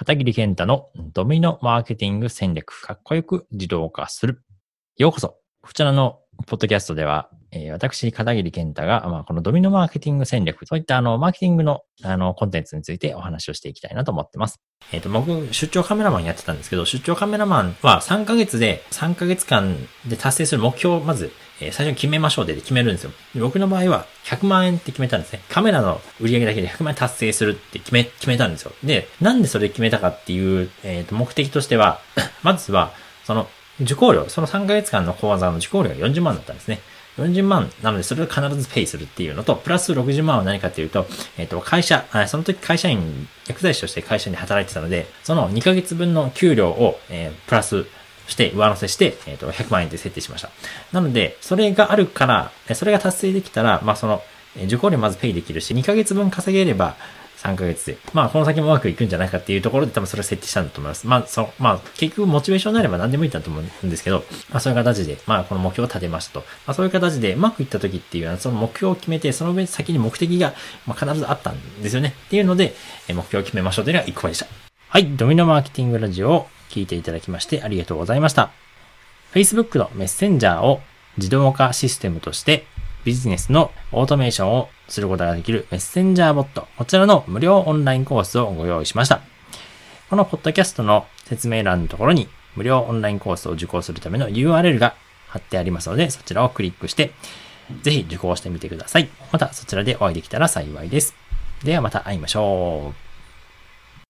片桐健太のドミノマーケティング戦略、かっこよく自動化する。ようこそ。こちらのポッドキャストでは、えー、私、片桐健太が、まあ、このドミノマーケティング戦略、そういったあの、マーケティングのあの、コンテンツについてお話をしていきたいなと思ってます。えっ、ー、と、僕、出張カメラマンやってたんですけど、出張カメラマンは3ヶ月で、3ヶ月間で達成する目標をまず、え、最初に決めましょうで決めるんですよ。僕の場合は100万円って決めたんですね。カメラの売り上げだけで100万円達成するって決め、決めたんですよ。で、なんでそれ決めたかっていう、えっ、ー、と、目的としては、まずは、その、受講料、その3ヶ月間の講座の受講料が40万だったんですね。40万なので、それを必ずペイするっていうのと、プラス60万は何かっていうと、えっ、ー、と、会社、その時会社員、薬剤師として会社に働いてたので、その2ヶ月分の給料を、えー、プラスして上乗せして、えっ、と、100万円で設定しました。なので、それがあるから、それが達成できたら、まあ、その、受講料まずペイできるし、2ヶ月分稼げれば、3ヶ月で。まあ、この先もうまくいくんじゃないかっていうところで多分それを設定したんだと思います。まあ、その、まあ、結局モチベーションになれば何でもいいんだと思うんですけど、まあ、そういう形で、まあ、この目標を立てましたと。まあ、そういう形でうまくいった時っていうのは、その目標を決めて、その上先に目的が、まあ、必ずあったんですよね。っていうので、目標を決めましょうというのが1個目でした。はい。ドミノマーケティングラジオ聞いていただきましてありがとうございました。Facebook のメッセンジャーを自動化システムとしてビジネスのオートメーションをすることができるメッセンジャーボット、こちらの無料オンラインコースをご用意しました。このポッドキャストの説明欄のところに無料オンラインコースを受講するための URL が貼ってありますので、そちらをクリックして、ぜひ受講してみてください。またそちらでお会いできたら幸いです。ではまた会いましょう。